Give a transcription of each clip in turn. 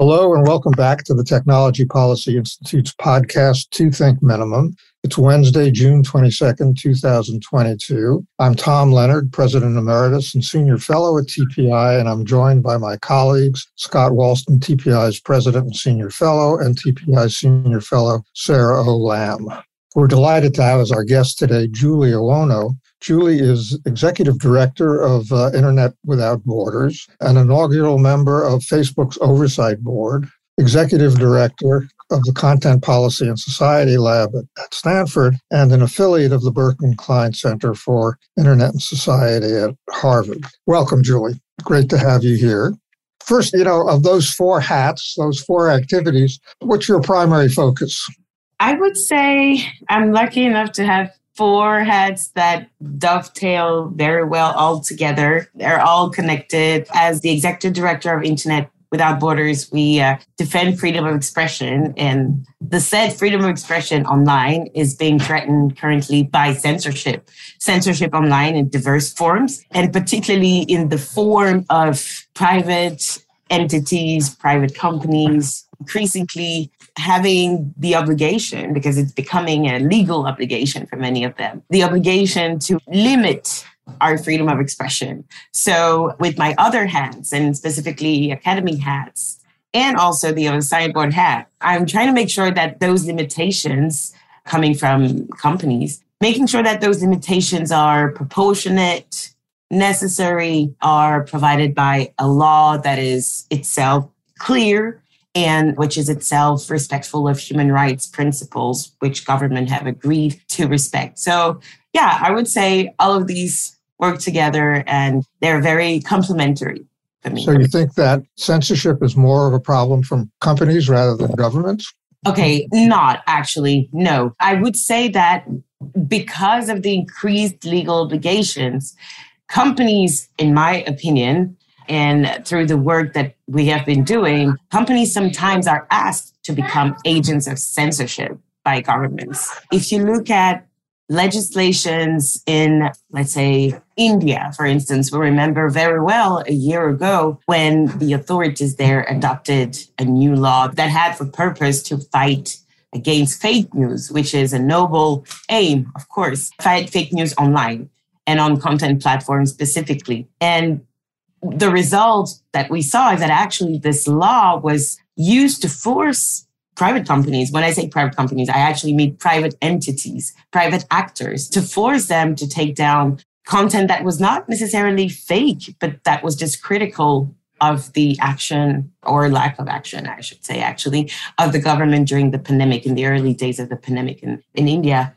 Hello, and welcome back to the Technology Policy Institute's podcast, Two Think Minimum. It's Wednesday, June 22nd, 2022. I'm Tom Lenard, President Emeritus and Senior Fellow at TPI, and I'm joined by my colleagues, Scott Wallsten, TPI's President and Senior Fellow, and TPI's Senior Fellow, Sarah O. Lamb. We're delighted to have as our guest today Julie Owono, Julie is executive director of uh, Internet Without Borders, an inaugural member of Facebook's Oversight Board, executive director of the Content Policy and Society Lab at Stanford, and an affiliate of the Berkman Klein Center for Internet and Society at Harvard. Welcome, Julie. Great to have you here. First, you know, of those four hats, those four activities, what's your primary focus? I would say I'm lucky enough to have four heads that dovetail very well all together. They're all connected. As the executive director of Internet Without Borders, we uh, defend freedom of expression. And the said freedom of expression online is being threatened currently by censorship, censorship online in diverse forms, and particularly in the form of private entities, private companies, increasingly having the obligation, because it's becoming a legal obligation for many of them, the obligation to limit our freedom of expression. So, with my other hats, and specifically academy hats, and also the oversight board hat, I'm trying to make sure that those limitations coming from companies, making sure that those limitations are proportionate, necessary, are provided by a law that is itself clear and which is itself respectful of human rights principles, which government have agreed to respect. So, yeah, I would say all of these work together and they're very complementary. For me. So, you think that censorship is more of a problem from companies rather than governments? Okay, not actually. No. I would say that because of the increased legal obligations, companies, in my opinion, and through the work that we have been doing, companies sometimes are asked to become agents of censorship by governments. If you look at legislations in, let's say, India, for instance, we remember very well a year ago when the authorities there adopted a new law that had for purpose to fight against fake news, which is a noble aim, of course, fight fake news online and on content platforms specifically. And the result that we saw is that actually this law was used to force private companies. When I say private companies, I actually mean private entities, private actors, to force them to take down content that was not necessarily fake, but that was just critical of the action or lack of action, I should say, actually, of the government during the pandemic in the early days of the pandemic in, in India.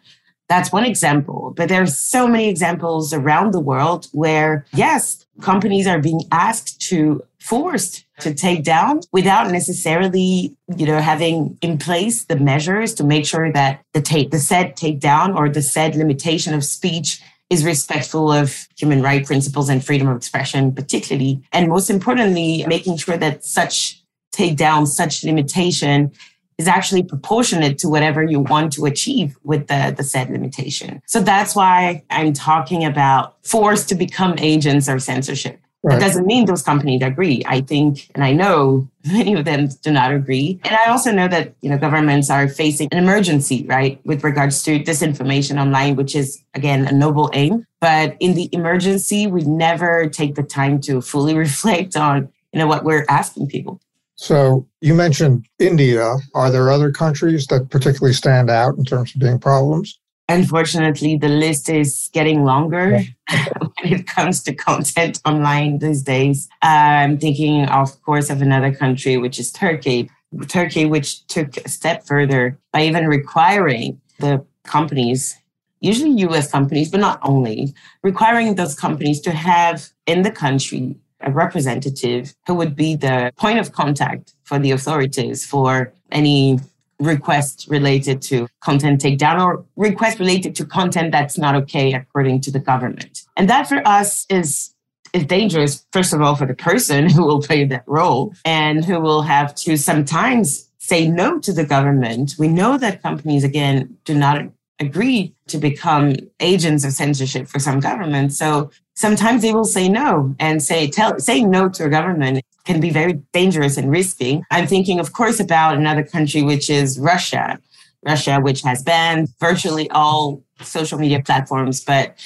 That's one example, but there are so many examples around the world where, yes, companies are being asked to forced to take down without necessarily, you know, having in place the measures to make sure that the take the said takedown or the said limitation of speech is respectful of human rights principles and freedom of expression, particularly, and most importantly, making sure that such takedown, such limitation is actually proportionate to whatever you want to achieve with the, the said limitation. So that's why I'm talking about forced to become agents of censorship. Right. That doesn't mean those companies agree. I think, and I know many of them do not agree. And I also know that, you know, governments are facing an emergency, right, with regards to disinformation online, which is, again, a noble aim. But in the emergency, we never take the time to fully reflect on, you know, what we're asking people. So you mentioned India. Are there other countries that particularly stand out in terms of being problems? Unfortunately, the list is getting longer when it comes to content online these days. I'm thinking, of course, of another country, which is Turkey. Turkey, which took a step further by even requiring the companies, usually US companies, but not only, requiring those companies to have in the country a representative who would be the point of contact for the authorities for any request related to content takedown or request related to content that's not okay according to the government. And that for us is is dangerous, first of all, for the person who will play that role and who will have to sometimes say no to the government. We know that companies, again, do not agree to become agents of censorship for some governments. So sometimes they will say no and say tell saying no to a government can be very dangerous and risky. I'm thinking, of course, about another country which is Russia. Russia, which has banned virtually all social media platforms, but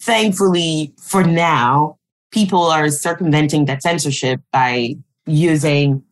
thankfully for now, people are circumventing that censorship by using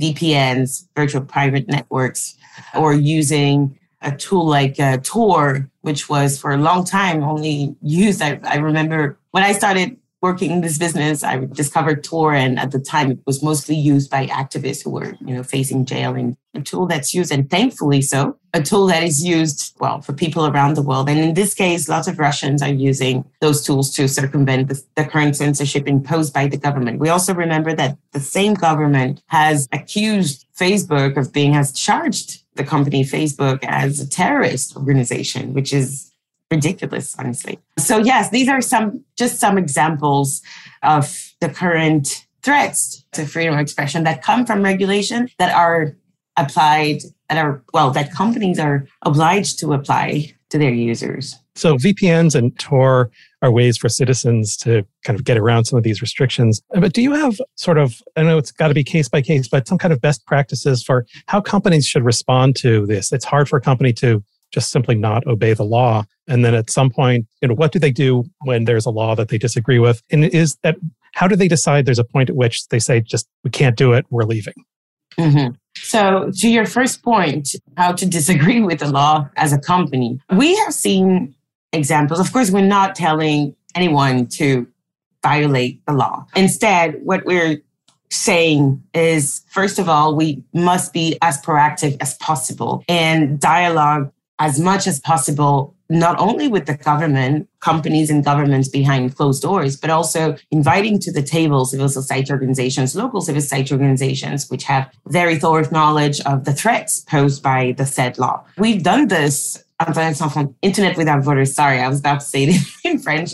VPNs, virtual private networks, or using a tool like uh, Tor, which was for a long time only used. I, I remember when I started working in this business, I discovered Tor, and at the time it was mostly used by activists who were, you know, facing jail. And a tool that's used, and thankfully so, a tool that is used well for people around the world. And in this case, lots of Russians are using those tools to circumvent the, the current censorship imposed by the government. We also remember that the same government has accused Facebook of being has charged the company Facebook as a terrorist organization, which is ridiculous, honestly. So, yes, these are some just some examples of the current threats to freedom of expression that come from regulation that are applied, that are, well, that companies are obliged to apply to their users. So, VPNs and Tor are ways for citizens to kind of get around some of these restrictions. But do you have sort of, I know it's got to be case by case, but some kind of best practices for how companies should respond to this? It's hard for a company to just simply not obey the law. And then at some point, you know, what do they do when there's a law that they disagree with? And is that how do they decide there's a point at which they say, just we can't do it, we're leaving? Mm-hmm. So, to your first point, how to disagree with the law as a company, we have seen examples. Of course, we're not telling anyone to violate the law. Instead, what we're saying is first of all, we must be as proactive as possible and dialogue as much as possible, not only with the government, companies and governments behind closed doors, but also inviting to the table civil society organizations, local civil society organizations, which have very thorough knowledge of the threats posed by the said law. We've done this Internet without borders. Sorry, I was about to say it in French.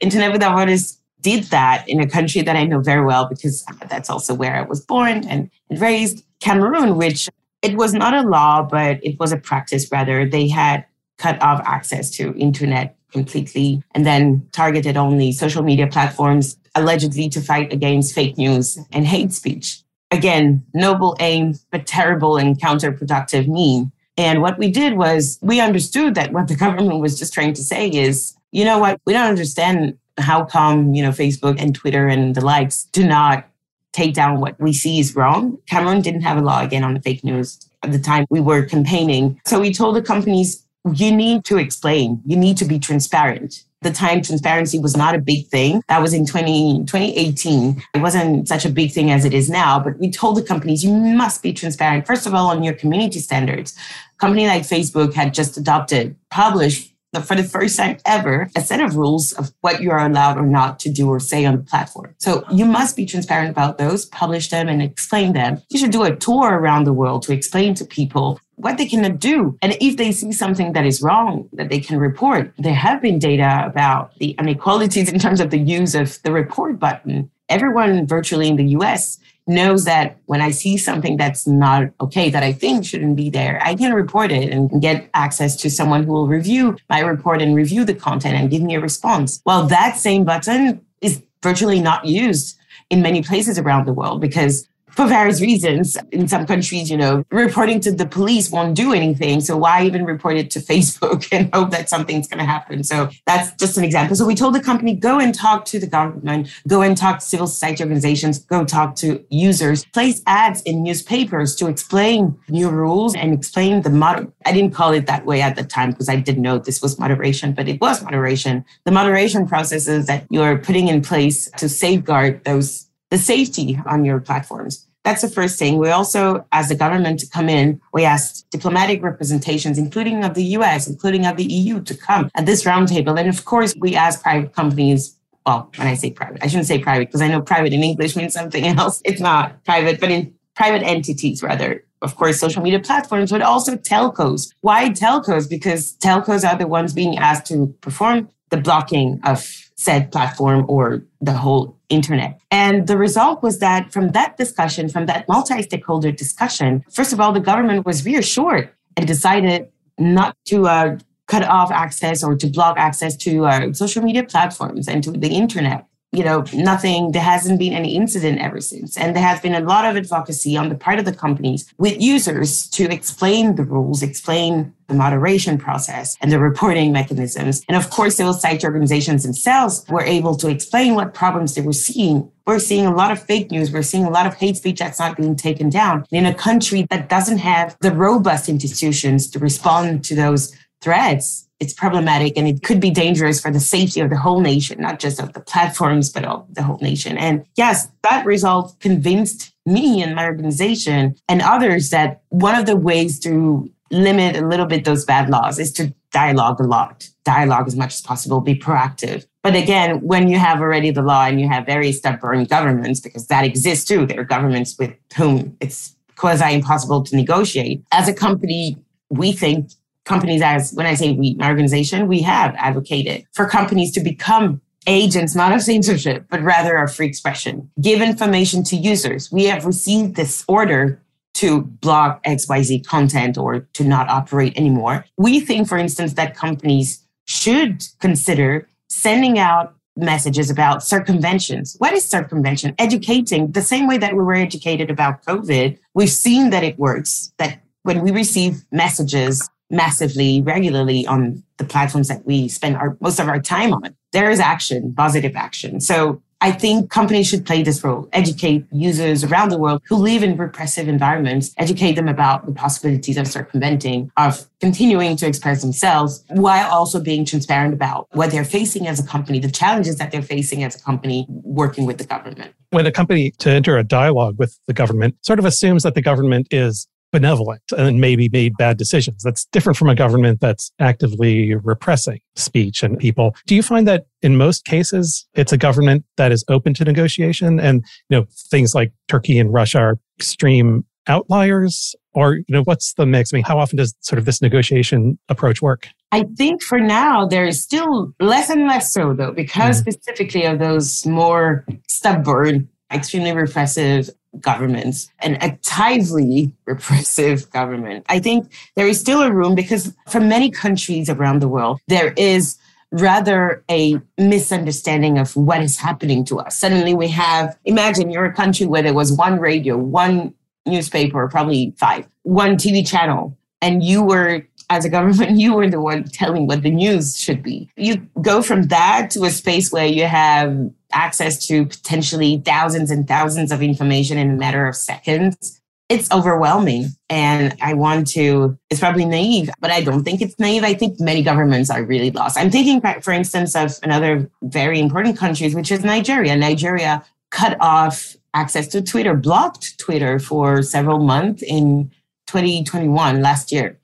Internet without borders did that in a country that I know very well because that's also where I was born and raised, Cameroon, which it was not a law, but it was a practice rather. They had cut off access to internet completely and then targeted only social media platforms allegedly to fight against fake news and hate speech. Again, noble aim, but terrible and counterproductive mean. And what we did was we understood that what the government was just trying to say is, you know what, we don't understand how come, you know, Facebook and Twitter and the likes do not take down what we see is wrong. Cameroon didn't have a law again on the fake news at the time we were campaigning. So we told the companies, you need to explain, you need to be transparent. The time transparency was not a big thing. That was in 20, 2018. It wasn't such a big thing as it is now, but we told the companies, you must be transparent. First of all, on your community standards. A company like Facebook had just adopted, published for the first time ever, a set of rules of what you are allowed or not to do or say on the platform. So you must be transparent about those, publish them and explain them. You should do a tour around the world to explain to people what they can do. And if they see something that is wrong, that they can report. There have been data about the inequalities in terms of the use of the report button. Everyone virtually in the US knows that when I see something that's not okay, that I think shouldn't be there, I can report it and get access to someone who will review my report and review the content and give me a response. Well, that same button is virtually not used in many places around the world because for various reasons. In some countries, you know, reporting to the police won't do anything. So why even report it to Facebook and hope that something's going to happen? So that's just an example. So we told the company, go and talk to the government, go and talk to civil society organizations, go talk to users, place ads in newspapers to explain new rules and explain the moder- I didn't call it that way at the time because I didn't know this was moderation, but it was moderation. The moderation processes that you're putting in place to safeguard those the safety on your platforms. That's the first thing. We also, as the government to come in, we asked diplomatic representations, including of the US, including of the EU, to come at this roundtable. And of course, we asked private companies. Well, when I say private, I shouldn't say private because I know private in English means something else. It's not private, but in private entities, rather. Of course, social media platforms, but also telcos. Why telcos? Because telcos are the ones being asked to perform the blocking of said platform or the whole internet. And the result was that from that discussion, from that multi stakeholder discussion, first of all, the government was reassured and decided not to uh, cut off access or to block access to uh, social media platforms and to the internet you know, nothing, there hasn't been any incident ever since. And there has been a lot of advocacy on the part of the companies with users to explain the rules, explain the moderation process and the reporting mechanisms. And of course, civil society organizations themselves were able to explain what problems they were seeing. We're seeing a lot of fake news. We're seeing a lot of hate speech that's not being taken down in a country that doesn't have the robust institutions to respond to those threats it's problematic and it could be dangerous for the safety of the whole nation, not just of the platforms, but of the whole nation. And yes, that result convinced me and my organization and others that one of the ways to limit a little bit those bad laws is to dialogue a lot, dialogue as much as possible, be proactive. But again, when you have already the law and you have very stubborn governments, because that exists too, there are governments with whom it's quasi impossible to negotiate. As a company, we think companies as when I say we, my organization, we have advocated for companies to become agents, not of censorship, but rather of free expression. Give information to users. We have received this order to block XYZ content or to not operate anymore. We think, for instance, that companies should consider sending out messages about circumventions. What is circumvention? Educating the same way that we were educated about COVID. We've seen that it works, that when we receive messages massively regularly on the platforms that we spend our most of our time on. There is action, positive action. So I think companies should play this role, educate users around the world who live in repressive environments, educate them about the possibilities of circumventing, of continuing to express themselves while also being transparent about what they're facing as a company, the challenges that they're facing as a company working with the government. When a company to enter a dialogue with the government sort of assumes that the government is benevolent and maybe made bad decisions. That's different from a government that's actively repressing speech and people. Do you find that in most cases it's a government that is open to negotiation and you know things like Turkey and Russia are extreme outliers or you know what's the mix? I mean, how often does sort of this negotiation approach work? I think for now there is still less and less so though because mm specifically of those more stubborn extremely repressive governments and actively repressive government. I think there is still a room because for many countries around the world, there is rather a misunderstanding of what is happening to us. Suddenly we have, imagine you're a country where there was one radio, one newspaper, probably five, one TV channel, and you were as a government, you were the one telling what the news should be. You go from that to a space where you have access to potentially thousands and thousands of information in a matter of seconds. It's overwhelming. And I want to, it's probably naive, but I don't think it's naive. I think many governments are really lost. I'm thinking, for instance, of another very important country, which is Nigeria. Nigeria cut off access to Twitter, blocked Twitter for several months in 2021, last year.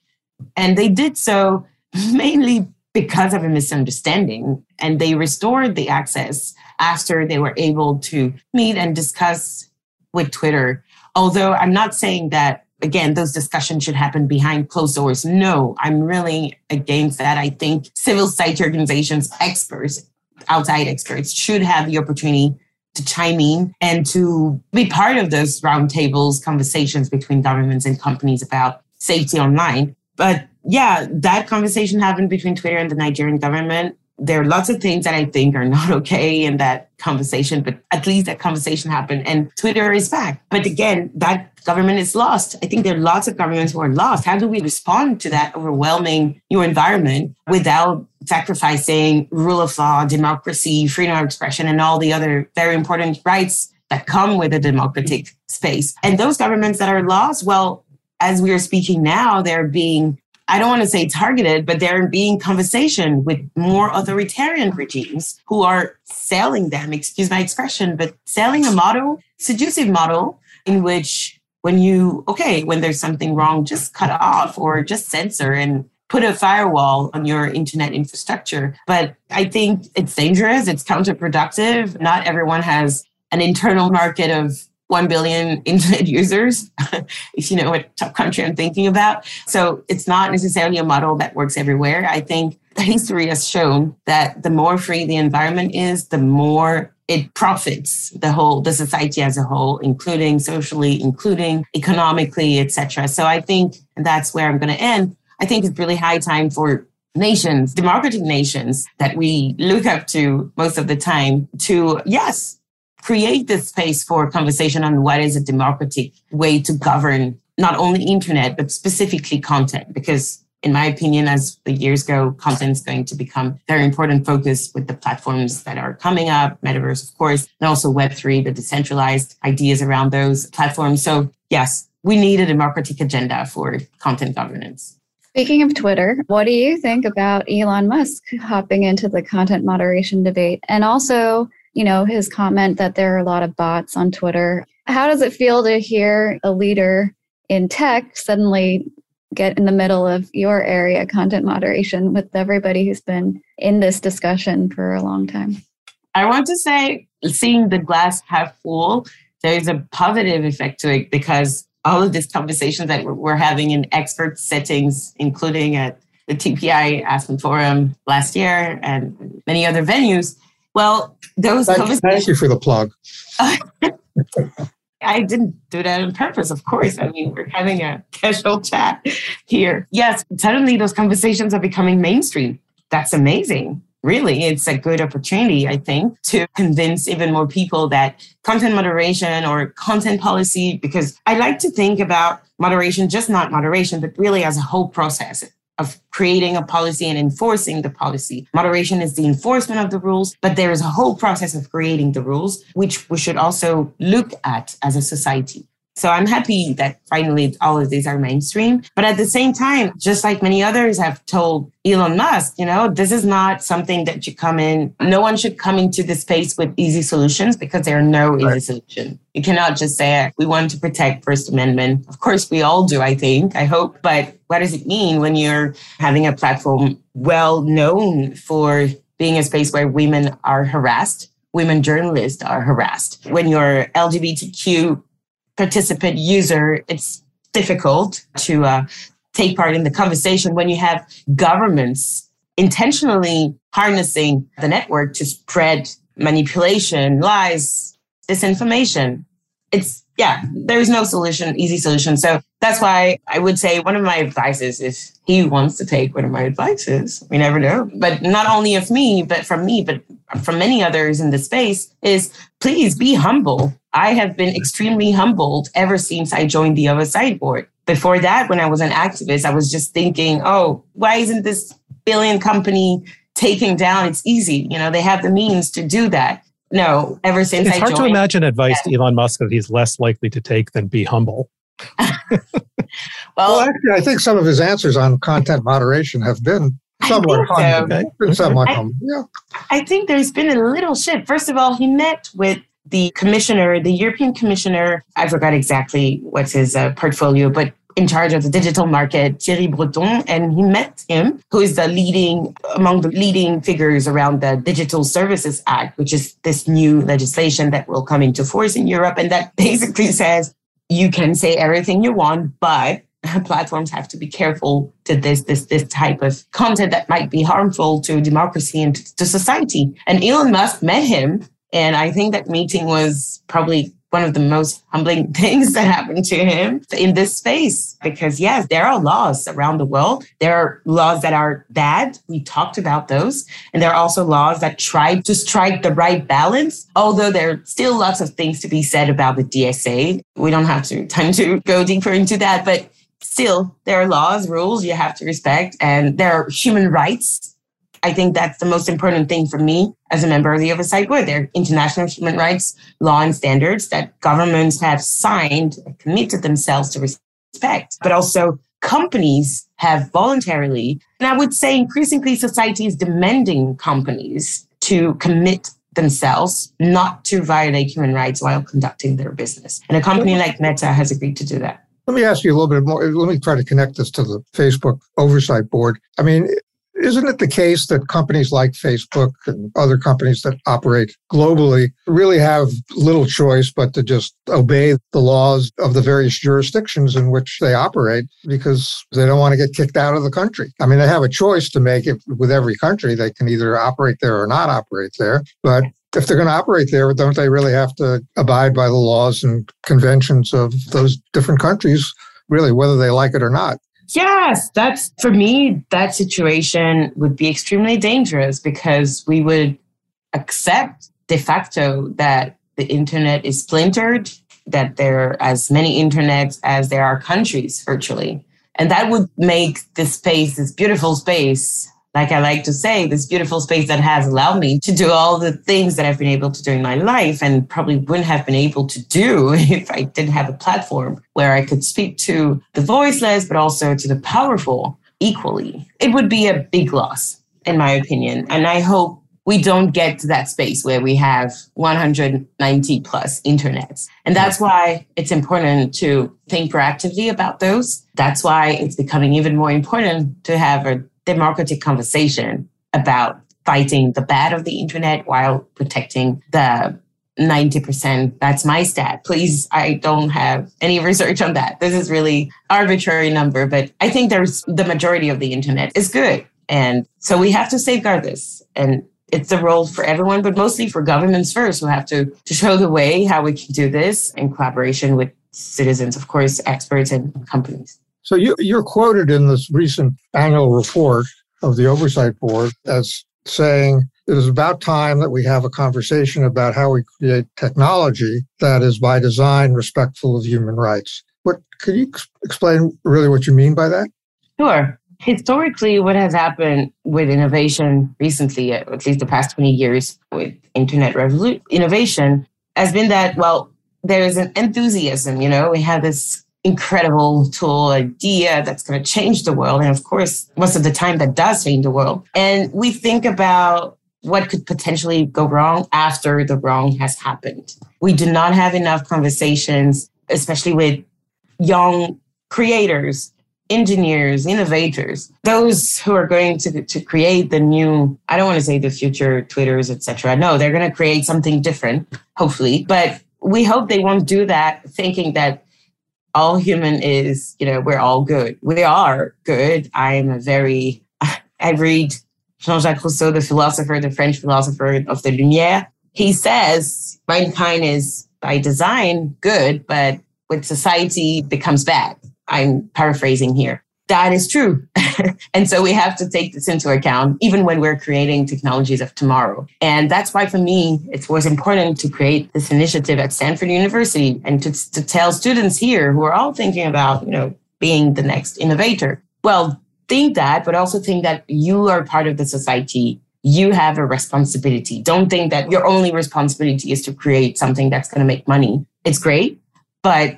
And they did so mainly because of a misunderstanding. And they restored the access after they were able to meet and discuss with Twitter. Although I'm not saying that, again, those discussions should happen behind closed doors. No, I'm really against that. I think civil society organizations, experts, outside experts, should have the opportunity to chime in and to be part of those roundtables, conversations between governments and companies about safety online. But yeah, that conversation happened between Twitter and the Nigerian government. There are lots of things that I think are not okay in that conversation, but at least that conversation happened and Twitter is back. But again, that government is lost. I think there are lots of governments who are lost. How do we respond to that overwhelming new environment without sacrificing rule of law, democracy, freedom of expression, and all the other very important rights that come with a democratic space? And those governments that are lost, well, as we are speaking now, they're being, I don't want to say targeted, but they're being conversation with more authoritarian regimes who are selling them, excuse my expression, but selling a model, seductive model in which when you, okay, when there's something wrong, just cut off or just censor and put a firewall on your internet infrastructure. But I think it's dangerous. It's counterproductive. Not everyone has an internal market of 1 billion internet users, if you know what top country I'm thinking about. So it's not necessarily a model that works everywhere. I think history has shown that the more free the environment is, the more it profits the whole the society as a whole including socially including economically etc so i think that's where i'm going to end I think it's really high time for nations, democratic nations that we look up to most of the time to, yes, create this space for conversation on what is a democratic way to govern not only internet, but specifically content, because in my opinion, as the years go, content is going to become very important focus with the platforms that are coming up, metaverse, of course, and also Web3, the decentralized ideas around those platforms. So yes, we need a democratic agenda for content governance. Speaking of Twitter, what do you think about Elon Musk hopping into the content moderation debate? And also, you know, his comment that there are a lot of bots on Twitter. How does it feel to hear a leader in tech suddenly get in the middle of your area, content moderation, with everybody who's been in this discussion for a long time? I want to say, seeing the glass half full, there's a positive effect to it because all of these conversations that we're having in expert settings, including at the TPI Aspen Forum last year and many other venues, well, those thank, conversations. Thank you for the plug. I didn't do that on purpose, of course. I mean, we're having a casual chat here. Yes, suddenly those conversations are becoming mainstream. That's amazing. Really, it's a good opportunity, I think, to convince even more people that content moderation or content policy, because I like to think about moderation, just not moderation, but really as a whole process of creating a policy and enforcing the policy. Moderation is the enforcement of the rules, but there is a whole process of creating the rules, which we should also look at as a society. So I'm happy that finally all of these are mainstream. But at the same time, just like many others have told Elon Musk, you know, this is not something that you come in. No one should come into the space with easy solutions because there are no right. easy solutions. You cannot just say, we want to protect First Amendment. Of course, we all do, I think, I hope. But what does it mean when you're having a platform well known for being a space where women are harassed? Women journalists are harassed. When you're LGBTQ participant user, it's difficult to uh, take part in the conversation when you have governments intentionally harnessing the network to spread manipulation, lies, disinformation. It's, yeah, there is no solution, easy solution. So that's why I would say one of my advices, if he wants to take one of my advices, we never know, but not only of me, but from me, but from many others in the space, is please be humble. I have been extremely humbled ever since I joined the Oversight Board. Before that, when I was an activist, I was just thinking, oh, why isn't this billion company taking down? It's easy. You know, they have the means to do that. No, ever since it's I hard joined, to imagine advice yeah. to Elon Musk that he's less likely to take than be humble. well, well, actually, I think some of his answers on content moderation have been somewhat humble. So. Been somewhat I, humble. Yeah. I think there's been a little shift. First of all, he met with the commissioner, the European commissioner. I forgot exactly what's his uh, portfolio, but in charge of the digital market, Thierry Breton, and he met him, who is the leading, among the leading figures around the Digital Services Act, which is this new legislation that will come into force in Europe. And that basically says you can say everything you want, but platforms have to be careful to this this this type of content that might be harmful to democracy and to, society. And Elon Musk met him, and I think that meeting was probably one of the most humbling things that happened to him in this space. Because, yes, there are laws around the world. There are laws that are bad. We talked about those. And there are also laws that try to strike the right balance, although there are still lots of things to be said about the DSA. We don't have to, time to go deeper into that. But still, there are laws, rules you have to respect, and there are human rights I think that's the most important thing for me as a member of the Oversight Board. There are international human rights law and standards that governments have signed, committed themselves to respect, but also companies have voluntarily, and I would say increasingly society is demanding companies to commit themselves not to violate human rights while conducting their business. And a company like Meta has agreed to do that. Let me ask you a little bit more. Let me try to connect this to the Facebook Oversight Board. I mean, isn't it the case that companies like Facebook and other companies that operate globally really have little choice but to just obey the laws of the various jurisdictions in which they operate because they don't want to get kicked out of the country? I mean, they have a choice to make it with every country. They can either operate there or not operate there. But if they're going to operate there, don't they really have to abide by the laws and conventions of those different countries, really, whether they like it or not? Yes, that's for me, that situation would be extremely dangerous because we would accept de facto that the internet is splintered, that there are as many internets as there are countries virtually. And that would make this space, this beautiful space, like I like to say, this beautiful space that has allowed me to do all the things that I've been able to do in my life and probably wouldn't have been able to do if I didn't have a platform where I could speak to the voiceless, but also to the powerful equally. It would be a big loss, in my opinion. And I hope we don't get to that space where we have 190 plus internets. And that's why it's important to think proactively about those. That's why it's becoming even more important to have a democratic conversation about fighting the bad of the internet while protecting the 90%. That's my stat. Please, I don't have any research on that. This is really arbitrary number, but I think there's the majority of the internet is good. And so we have to safeguard this. And it's a role for everyone, but mostly for governments first who have to, to show the way how we can do this in collaboration with citizens, of course, experts and companies. So you, you're quoted in this recent annual report of the Oversight Board as saying it is about time that we have a conversation about how we create technology that is by design respectful of human rights. What could you explain really what you mean by that? Sure. Historically, what has happened with innovation recently, uh, at least the past 20 years with internet revolution innovation, has been that, well, there is an enthusiasm, you know, we have this incredible tool idea that's going to change the world. And of course, most of the time that does change the world. And we think about what could potentially go wrong after the wrong has happened. We do not have enough conversations, especially with young creators, engineers, innovators, those who are going to, to create the new, I don't want to say the future Twitters, etc. No, they're going to create something different, hopefully. But we hope they won't do that thinking that all human is, you know, we're all good. We are good. I'm a very, I read Jean-Jacques Rousseau, the philosopher, the French philosopher of the Lumière. He says mankind is by design good, but with society becomes bad. I'm paraphrasing here that is true. and so we have to take this into account, even when we're creating technologies of tomorrow. And that's why, for me, it was important to create this initiative at Stanford University and to, to tell students here who are all thinking about, you know, being the next innovator. Well, think that, but also think that you are part of the society. You have a responsibility. Don't think that your only responsibility is to create something that's going to make money. It's great, but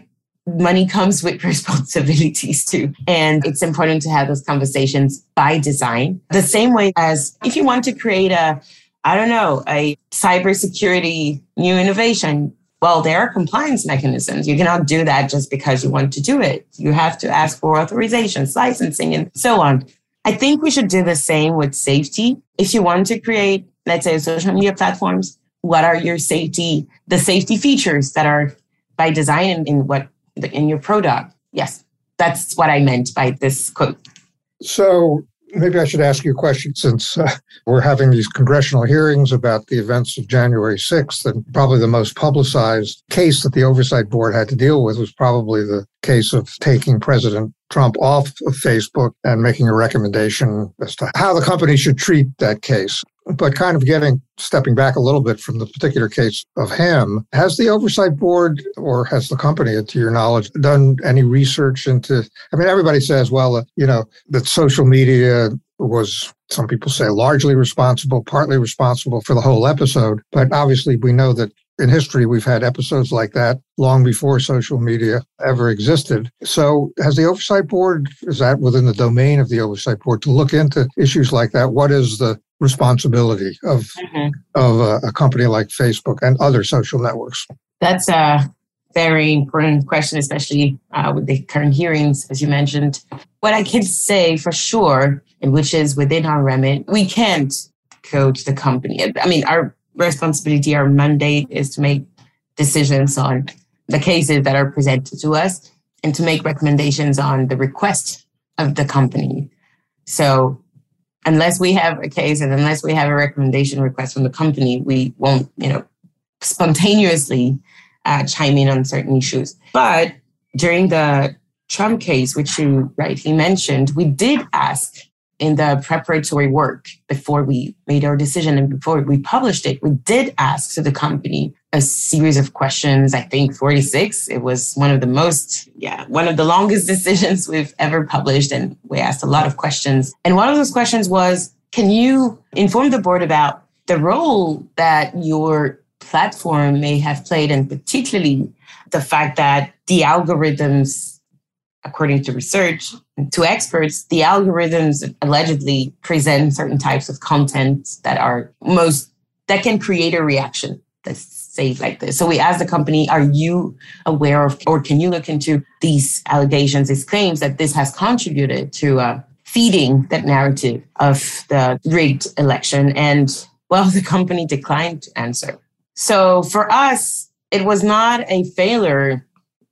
money comes with responsibilities too. And it's important to have those conversations by design. The same way as if you want to create a, I don't know, a cybersecurity new innovation, well, there are compliance mechanisms. You cannot do that just because you want to do it. You have to ask for authorizations, licensing, and so on. I think we should do the same with safety. If you want to create, let's say, social media platforms, what are your safety, the safety features that are by design in, in what in your product. Yes, that's what I meant by this quote. So maybe I should ask you a question since uh, we're having these congressional hearings about the events of January 6th, and probably the most publicized case that the Oversight Board had to deal with was probably the case of taking President Trump off of Facebook and making a recommendation as to how the company should treat that case. But kind of getting stepping back a little bit from the particular case of him, has the oversight board or has the company, to your knowledge, done any research into? I mean, everybody says, well, uh, you know, that social media was some people say largely responsible, partly responsible for the whole episode. But obviously, we know that in history, we've had episodes like that long before social media ever existed. So, has the Oversight Board, is that within the domain of the Oversight Board to look into issues like that? What is the responsibility of, mm-hmm. of a, a company like Facebook and other social networks? That's a very important question, especially uh, with the current hearings, as you mentioned. What I can say for sure, and which is within our remit, we can't coach the company. I mean, our responsibility, our mandate is to make decisions on the cases that are presented to us and to make recommendations on the request of the company. So unless we have a case and unless we have a recommendation request from the company, we won't, you know, spontaneously uh, chime in on certain issues. But during the Trump case, which you rightly mentioned, we did ask in the preparatory work before we made our decision and before we published it, we did ask to the company a series of questions. I think 46. It was one of the most, yeah, one of the longest decisions we've ever published. And we asked a lot of questions. And one of those questions was Can you inform the board about the role that your platform may have played, and particularly the fact that the algorithms according to research, to experts, the algorithms allegedly present certain types of content that are most that can create a reaction. Let's say like this. So we asked the company, are you aware of, or can you look into these allegations, these claims that this has contributed to uh, feeding that narrative of the rigged election? And well, the company declined to answer. So for us, it was not a failure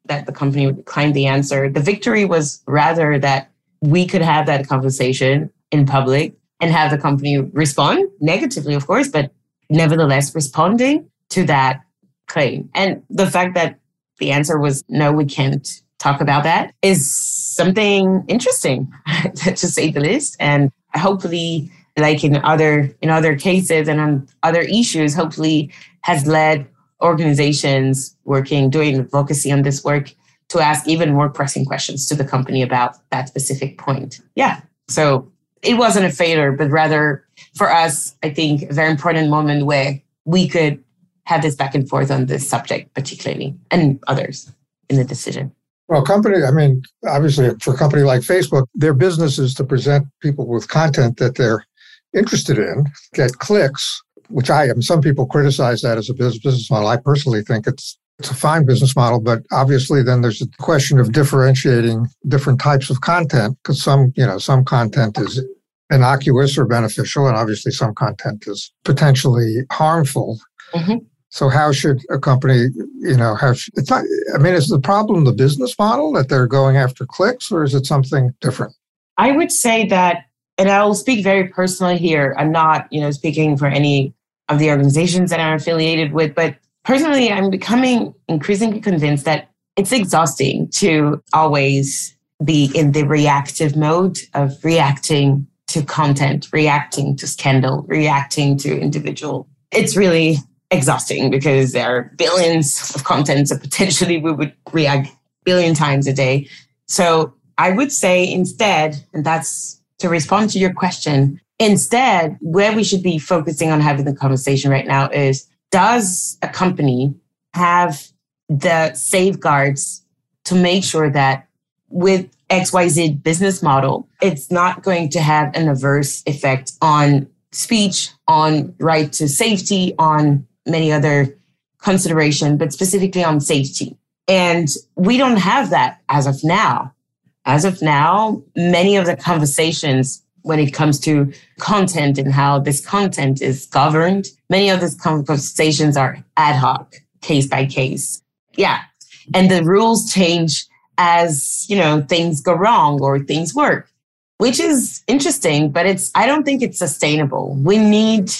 that the company would decline the answer. The victory was rather that we could have that conversation in public and have the company respond negatively, of course, but nevertheless responding to that claim. And the fact that the answer was no, we can't talk about that is something interesting to say the least. And hopefully, like in other in other cases and on other issues, hopefully has led organizations working, doing advocacy on this work to ask even more pressing questions to the company about that specific point. Yeah. So it wasn't a failure, but rather for us, I think a very important moment where we could have this back and forth on this subject, particularly, and others in the decision. Well, company, I mean, obviously for a company like Facebook, their business is to present people with content that they're interested in, get clicks, which I am. Some people criticize that as a business model. I personally think it's it's a fine business model, but obviously then there's a question of differentiating different types of content because some, you know, some content is innocuous or beneficial, and obviously some content is potentially harmful. Mm-hmm. So how should a company, you know, how should, it's not, I mean, is the problem the business model that they're going after clicks or is it something different? I would say that, and I will speak very personally here. I'm not, you know, speaking for any of the organizations that I'm affiliated with. But personally, I'm becoming increasingly convinced that it's exhausting to always be in the reactive mode of reacting to content, reacting to scandal, reacting to individual. It's really exhausting because there are billions of contents that potentially we would react billion times a day. So I would say instead, and that's to respond to your question, Instead, where we should be focusing on having the conversation right now is does a company have the safeguards to make sure that with XYZ business model, it's not going to have an adverse effect on speech, on right to safety, on many other consideration, but specifically on safety. And we don't have that as of now. As of now, many of the conversations when it comes to content and how this content is governed. Many of these conversations are ad hoc, case by case. Yeah. And the rules change as, you know, things go wrong or things work, which is interesting, but it's, I don't think it's sustainable. We need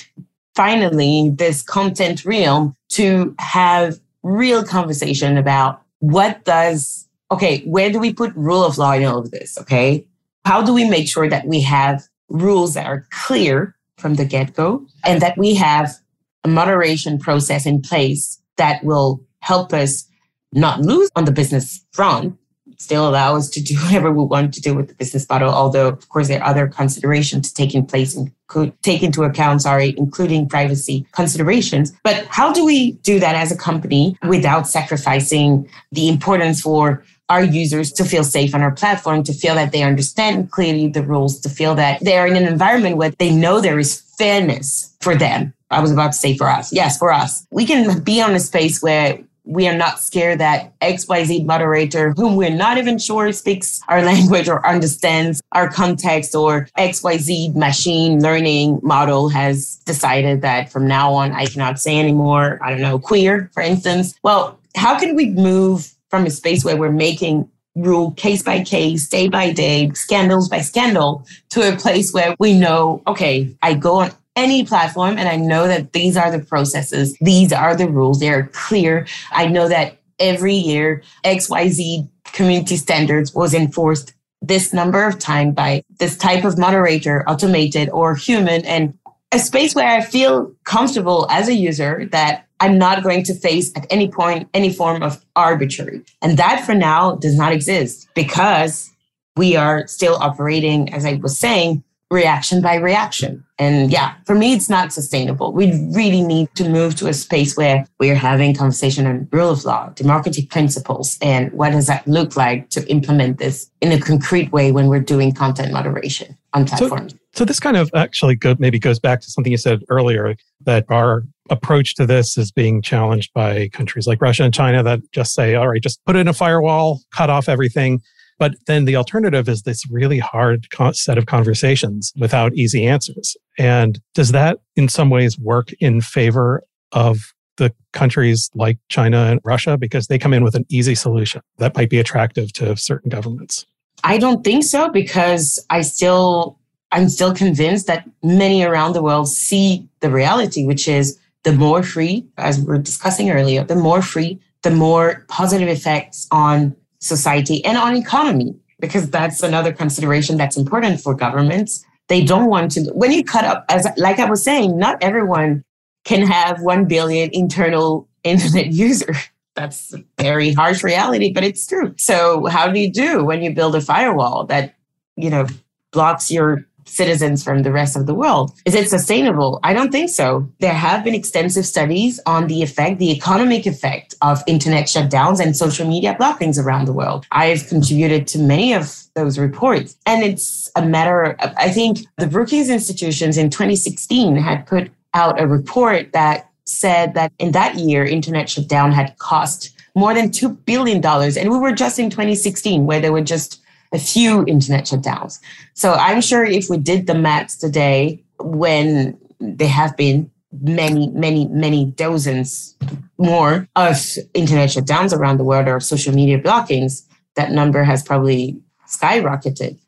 finally this content realm to have real conversation about what does, okay, where do we put rule of law in all of this? Okay. How do we make sure that we have rules that are clear from the get go and that we have a moderation process in place that will help us not lose on the business front, still allow us to do whatever we want to do with the business model. Although, of course, there are other considerations taking place and could take into account, sorry, including privacy considerations. But how do we do that as a company without sacrificing the importance for our users to feel safe on our platform, to feel that they understand clearly the rules, to feel that they're in an environment where they know there is fairness for them. I was about to say for us. Yes, for us. We can be on a space where we are not scared that XYZ moderator, whom we're not even sure speaks our language or understands our context, or XYZ machine learning model has decided that from now on I cannot say anymore, I don't know, queer, for instance. Well, how can we move from a space where we're making rule case by case, day by day, scandals by scandal, to a place where we know, okay, I go on any platform and I know that these are the processes, these are the rules, they're clear. I know that every year XYZ community standards was enforced this number of time by this type of moderator, automated or human, and a space where I feel comfortable as a user that I'm not going to face at any point any form of arbitrary. And that for now does not exist because we are still operating, as I was saying, reaction by reaction. And yeah, for me, it's not sustainable. We really need to move to a space where we're having conversation on rule of law, democratic principles, and what does that look like to implement this in a concrete way when we're doing content moderation on platforms. So, so this kind of actually go, maybe goes back to something you said earlier that our approach to this is being challenged by countries like Russia and China that just say, all right, just put in a firewall, cut off everything. But then the alternative is this really hard set of conversations without easy answers. And does that in some ways work in favor of the countries like China and Russia because they come in with an easy solution that might be attractive to certain governments? I don't think so because I still I'm still convinced that many around the world see the reality which is the more free as we were discussing earlier the more free the more positive effects on society and on economy, because that's another consideration that's important for governments. They don't want to, when you cut up, as like I was saying, not everyone can have 1 billion internal internet user. That's a very harsh reality, but it's true. So how do you do when you build a firewall that, you know, blocks your citizens from the rest of the world. Is it sustainable? I don't think so. There have been extensive studies on the effect, the economic effect of internet shutdowns and social media blockings around the world. I've contributed to many of those reports. And it's a matter of, I think the Brookings institutions in 2016 had put out a report that said that in that year, internet shutdown had cost more than $2 billion. And we were just in 2016 where there were just a few internet shutdowns. So I'm sure if we did the maths today, when there have been many, many, many dozens more of internet shutdowns around the world or social media blockings, that number has probably skyrocketed.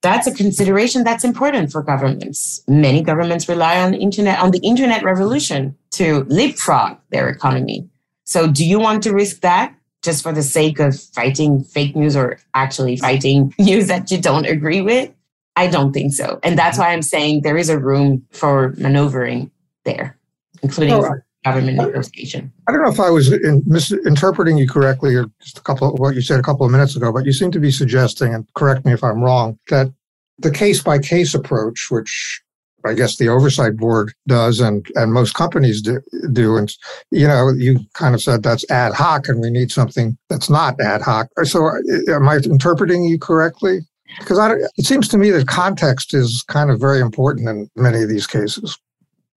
That's a consideration that's important for governments. Many governments rely on internet on the internet revolution to leapfrog their economy. So do you want to risk that? Just for the sake of fighting fake news or actually fighting news that you don't agree with? I don't think so. And that's why I'm saying there is a room for maneuvering there, including oh, government negotiation. I don't know if I was in, misinterpreting you correctly or just a couple of what you said a couple of minutes ago, but you seem to be suggesting, and correct me if I'm wrong, that the case by case approach, which I guess the oversight board does, and and most companies do, do. And you know, you kind of said that's ad hoc, and we need something that's not ad hoc. So, uh, am I interpreting you correctly? Because I, it seems to me that context is kind of very important in many of these cases.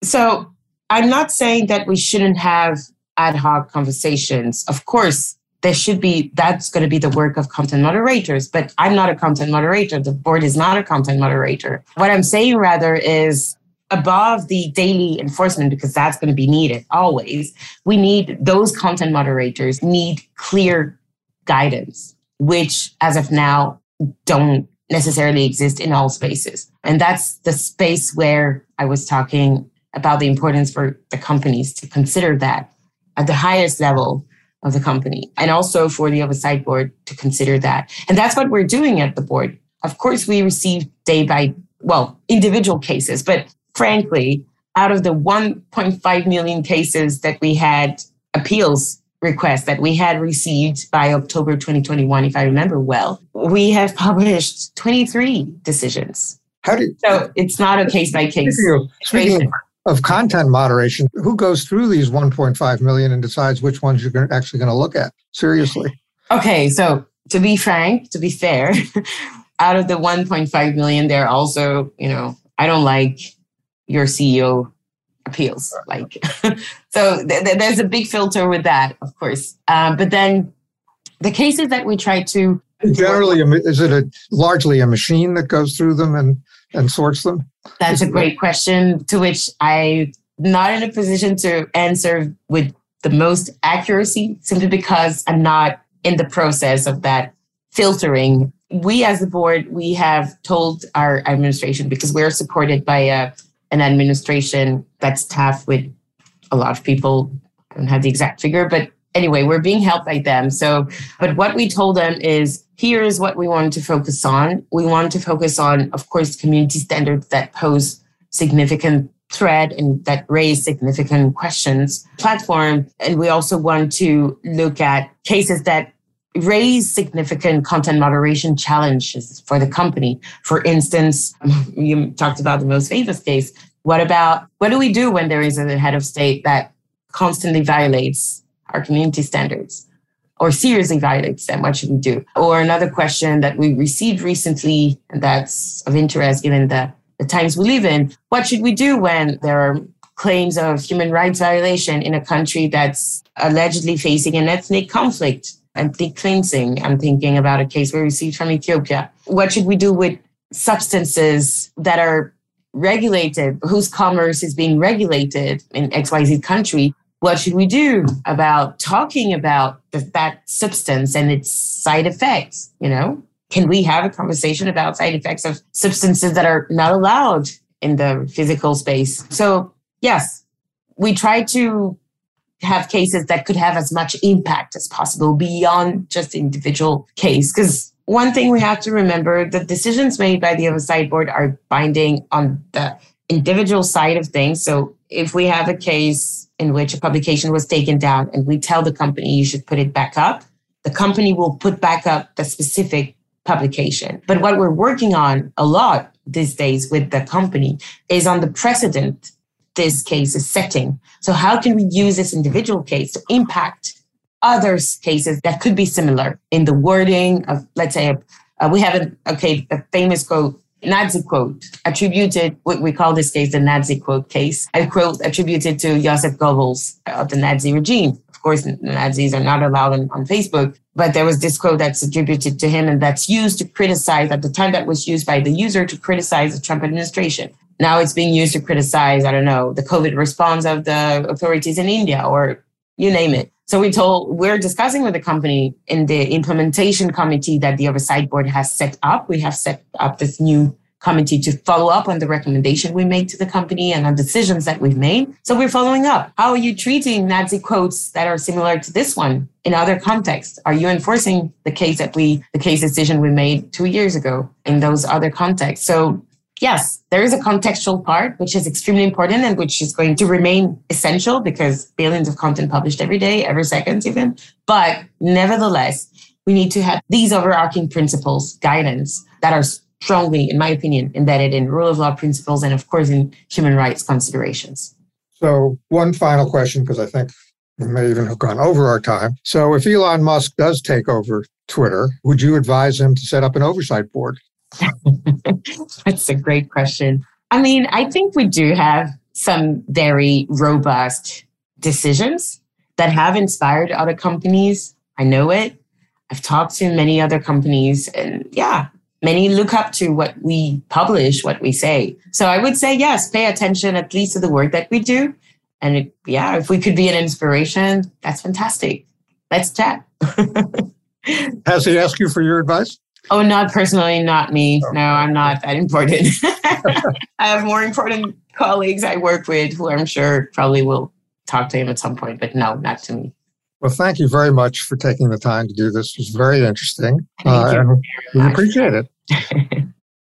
So, I'm not saying that we shouldn't have ad hoc conversations. Of course, there should be that's going to be the work of content moderators but i'm not a content moderator. The board is not a content moderator. What i'm saying rather is above the daily enforcement because that's going to be needed always we need those content moderators need clear guidance which as of now don't necessarily exist in all spaces. And that's the space where i was talking about the importance for the companies to consider that at the highest level of the company and also for the oversight board to consider that. And that's what we're doing at the board. Of course, we receive day by, well, individual cases, but frankly, out of the 1.5 million cases that we had appeals requests that we had received by October 2021, if I remember well, we have published 23 decisions. How did so it's not a case by case. Speaking, of content moderation, who goes through these 1.5 million and decides which ones you're actually going to look at? Seriously. Okay, so to be frank, to be fair, out of the 1.5 million, there are also, you know, I don't like your CEO appeals. Like, so th- th- there's a big filter with that, of course. Um, but then the cases that we try to generally, is it a largely a machine that goes through them and and sorts them? That's a great question to which I'm not in a position to answer with the most accuracy simply because I'm not in the process of that filtering. We as the board, we have told our administration because we're supported by a, an administration that's staffed with a lot of people. I don't have the exact figure, but anyway, we're being helped by them. So, but what we told them is here's what we want to focus on. We want to focus on, of course, community standards that pose significant threat and that raise significant questions. Platform and we also want to look at cases that raise significant content moderation challenges for the company. For instance you talked about the most famous case. What about what do we do when there is a head of state that constantly violates our community standards or seriously violates them what should we do or another question that we received recently and that's of interest given the the times we live in. What should we do when there are claims of human rights violation in a country that's allegedly facing an ethnic conflict, ethnic cleansing? I'm thinking about a case we received from Ethiopia. What should we do with substances that are regulated, whose commerce is being regulated in XYZ country? What should we do about talking about the, that substance and its side effects? You know, can we have a conversation about side effects of substances that are not allowed in the physical space? So, yes, we try to have cases that could have as much impact as possible beyond just individual case. Because one thing we have to remember the decisions made by the oversight board are binding on the individual side of things. So if we have a case in which a publication was taken down and we tell the company you should put it back up, the company will put back up the specific publication. But what we're working on a lot these days with the company is on the precedent this case is setting. So, how can we use this individual case to impact others' cases that could be similar in the wording of, let's say, uh, we have a, okay, a famous quote Nazi quote attributed, what we call this case the Nazi quote case, a quote attributed to Joseph Goebbels of the Nazi regime. Of course, Nazis are not allowed on, on Facebook, but there was this quote that's attributed to him and that's used to criticize, at the time that was used by the user to criticize the Trump administration. Now it's being used to criticize, I don't know, the COVID response of the authorities in India or you name it. So we told, we're discussing with the company in the implementation committee that the oversight board has set up. We have set up this new committee to follow up on the recommendation we made to the company and on decisions that we've made. So we're following up. How are you treating Nazi quotes that are similar to this one in other contexts? Are you enforcing the case that we, the case decision we made two years ago in those other contexts? So yes, there is a contextual part, which is extremely important and which is going to remain essential because billions of content published every day, every second even. But nevertheless, we need to have these overarching principles, guidance that are strongly, in my opinion, embedded in rule of law principles and, of course, in human rights considerations. So, one final question, because I think we may even have gone over our time. So, if Elon Musk does take over Twitter, would you advise him to set up an oversight board? That's a great question. I mean, I think we do have some very robust decisions that have inspired other companies. I know it. I've talked to many other companies, and yeah, many look up to what we publish, what we say. So I would say, yes, pay attention at least to the work that we do. And it, yeah, if we could be an inspiration, that's fantastic. Let's chat. Has he asked you for your advice? Oh, not personally, not me. Oh. No, I'm not that important. I have more important colleagues I work with who I'm sure probably will talk to him at some point, but no, not to me. Well, thank you very much for taking the time to do this. It was very interesting. Uh, we appreciate it.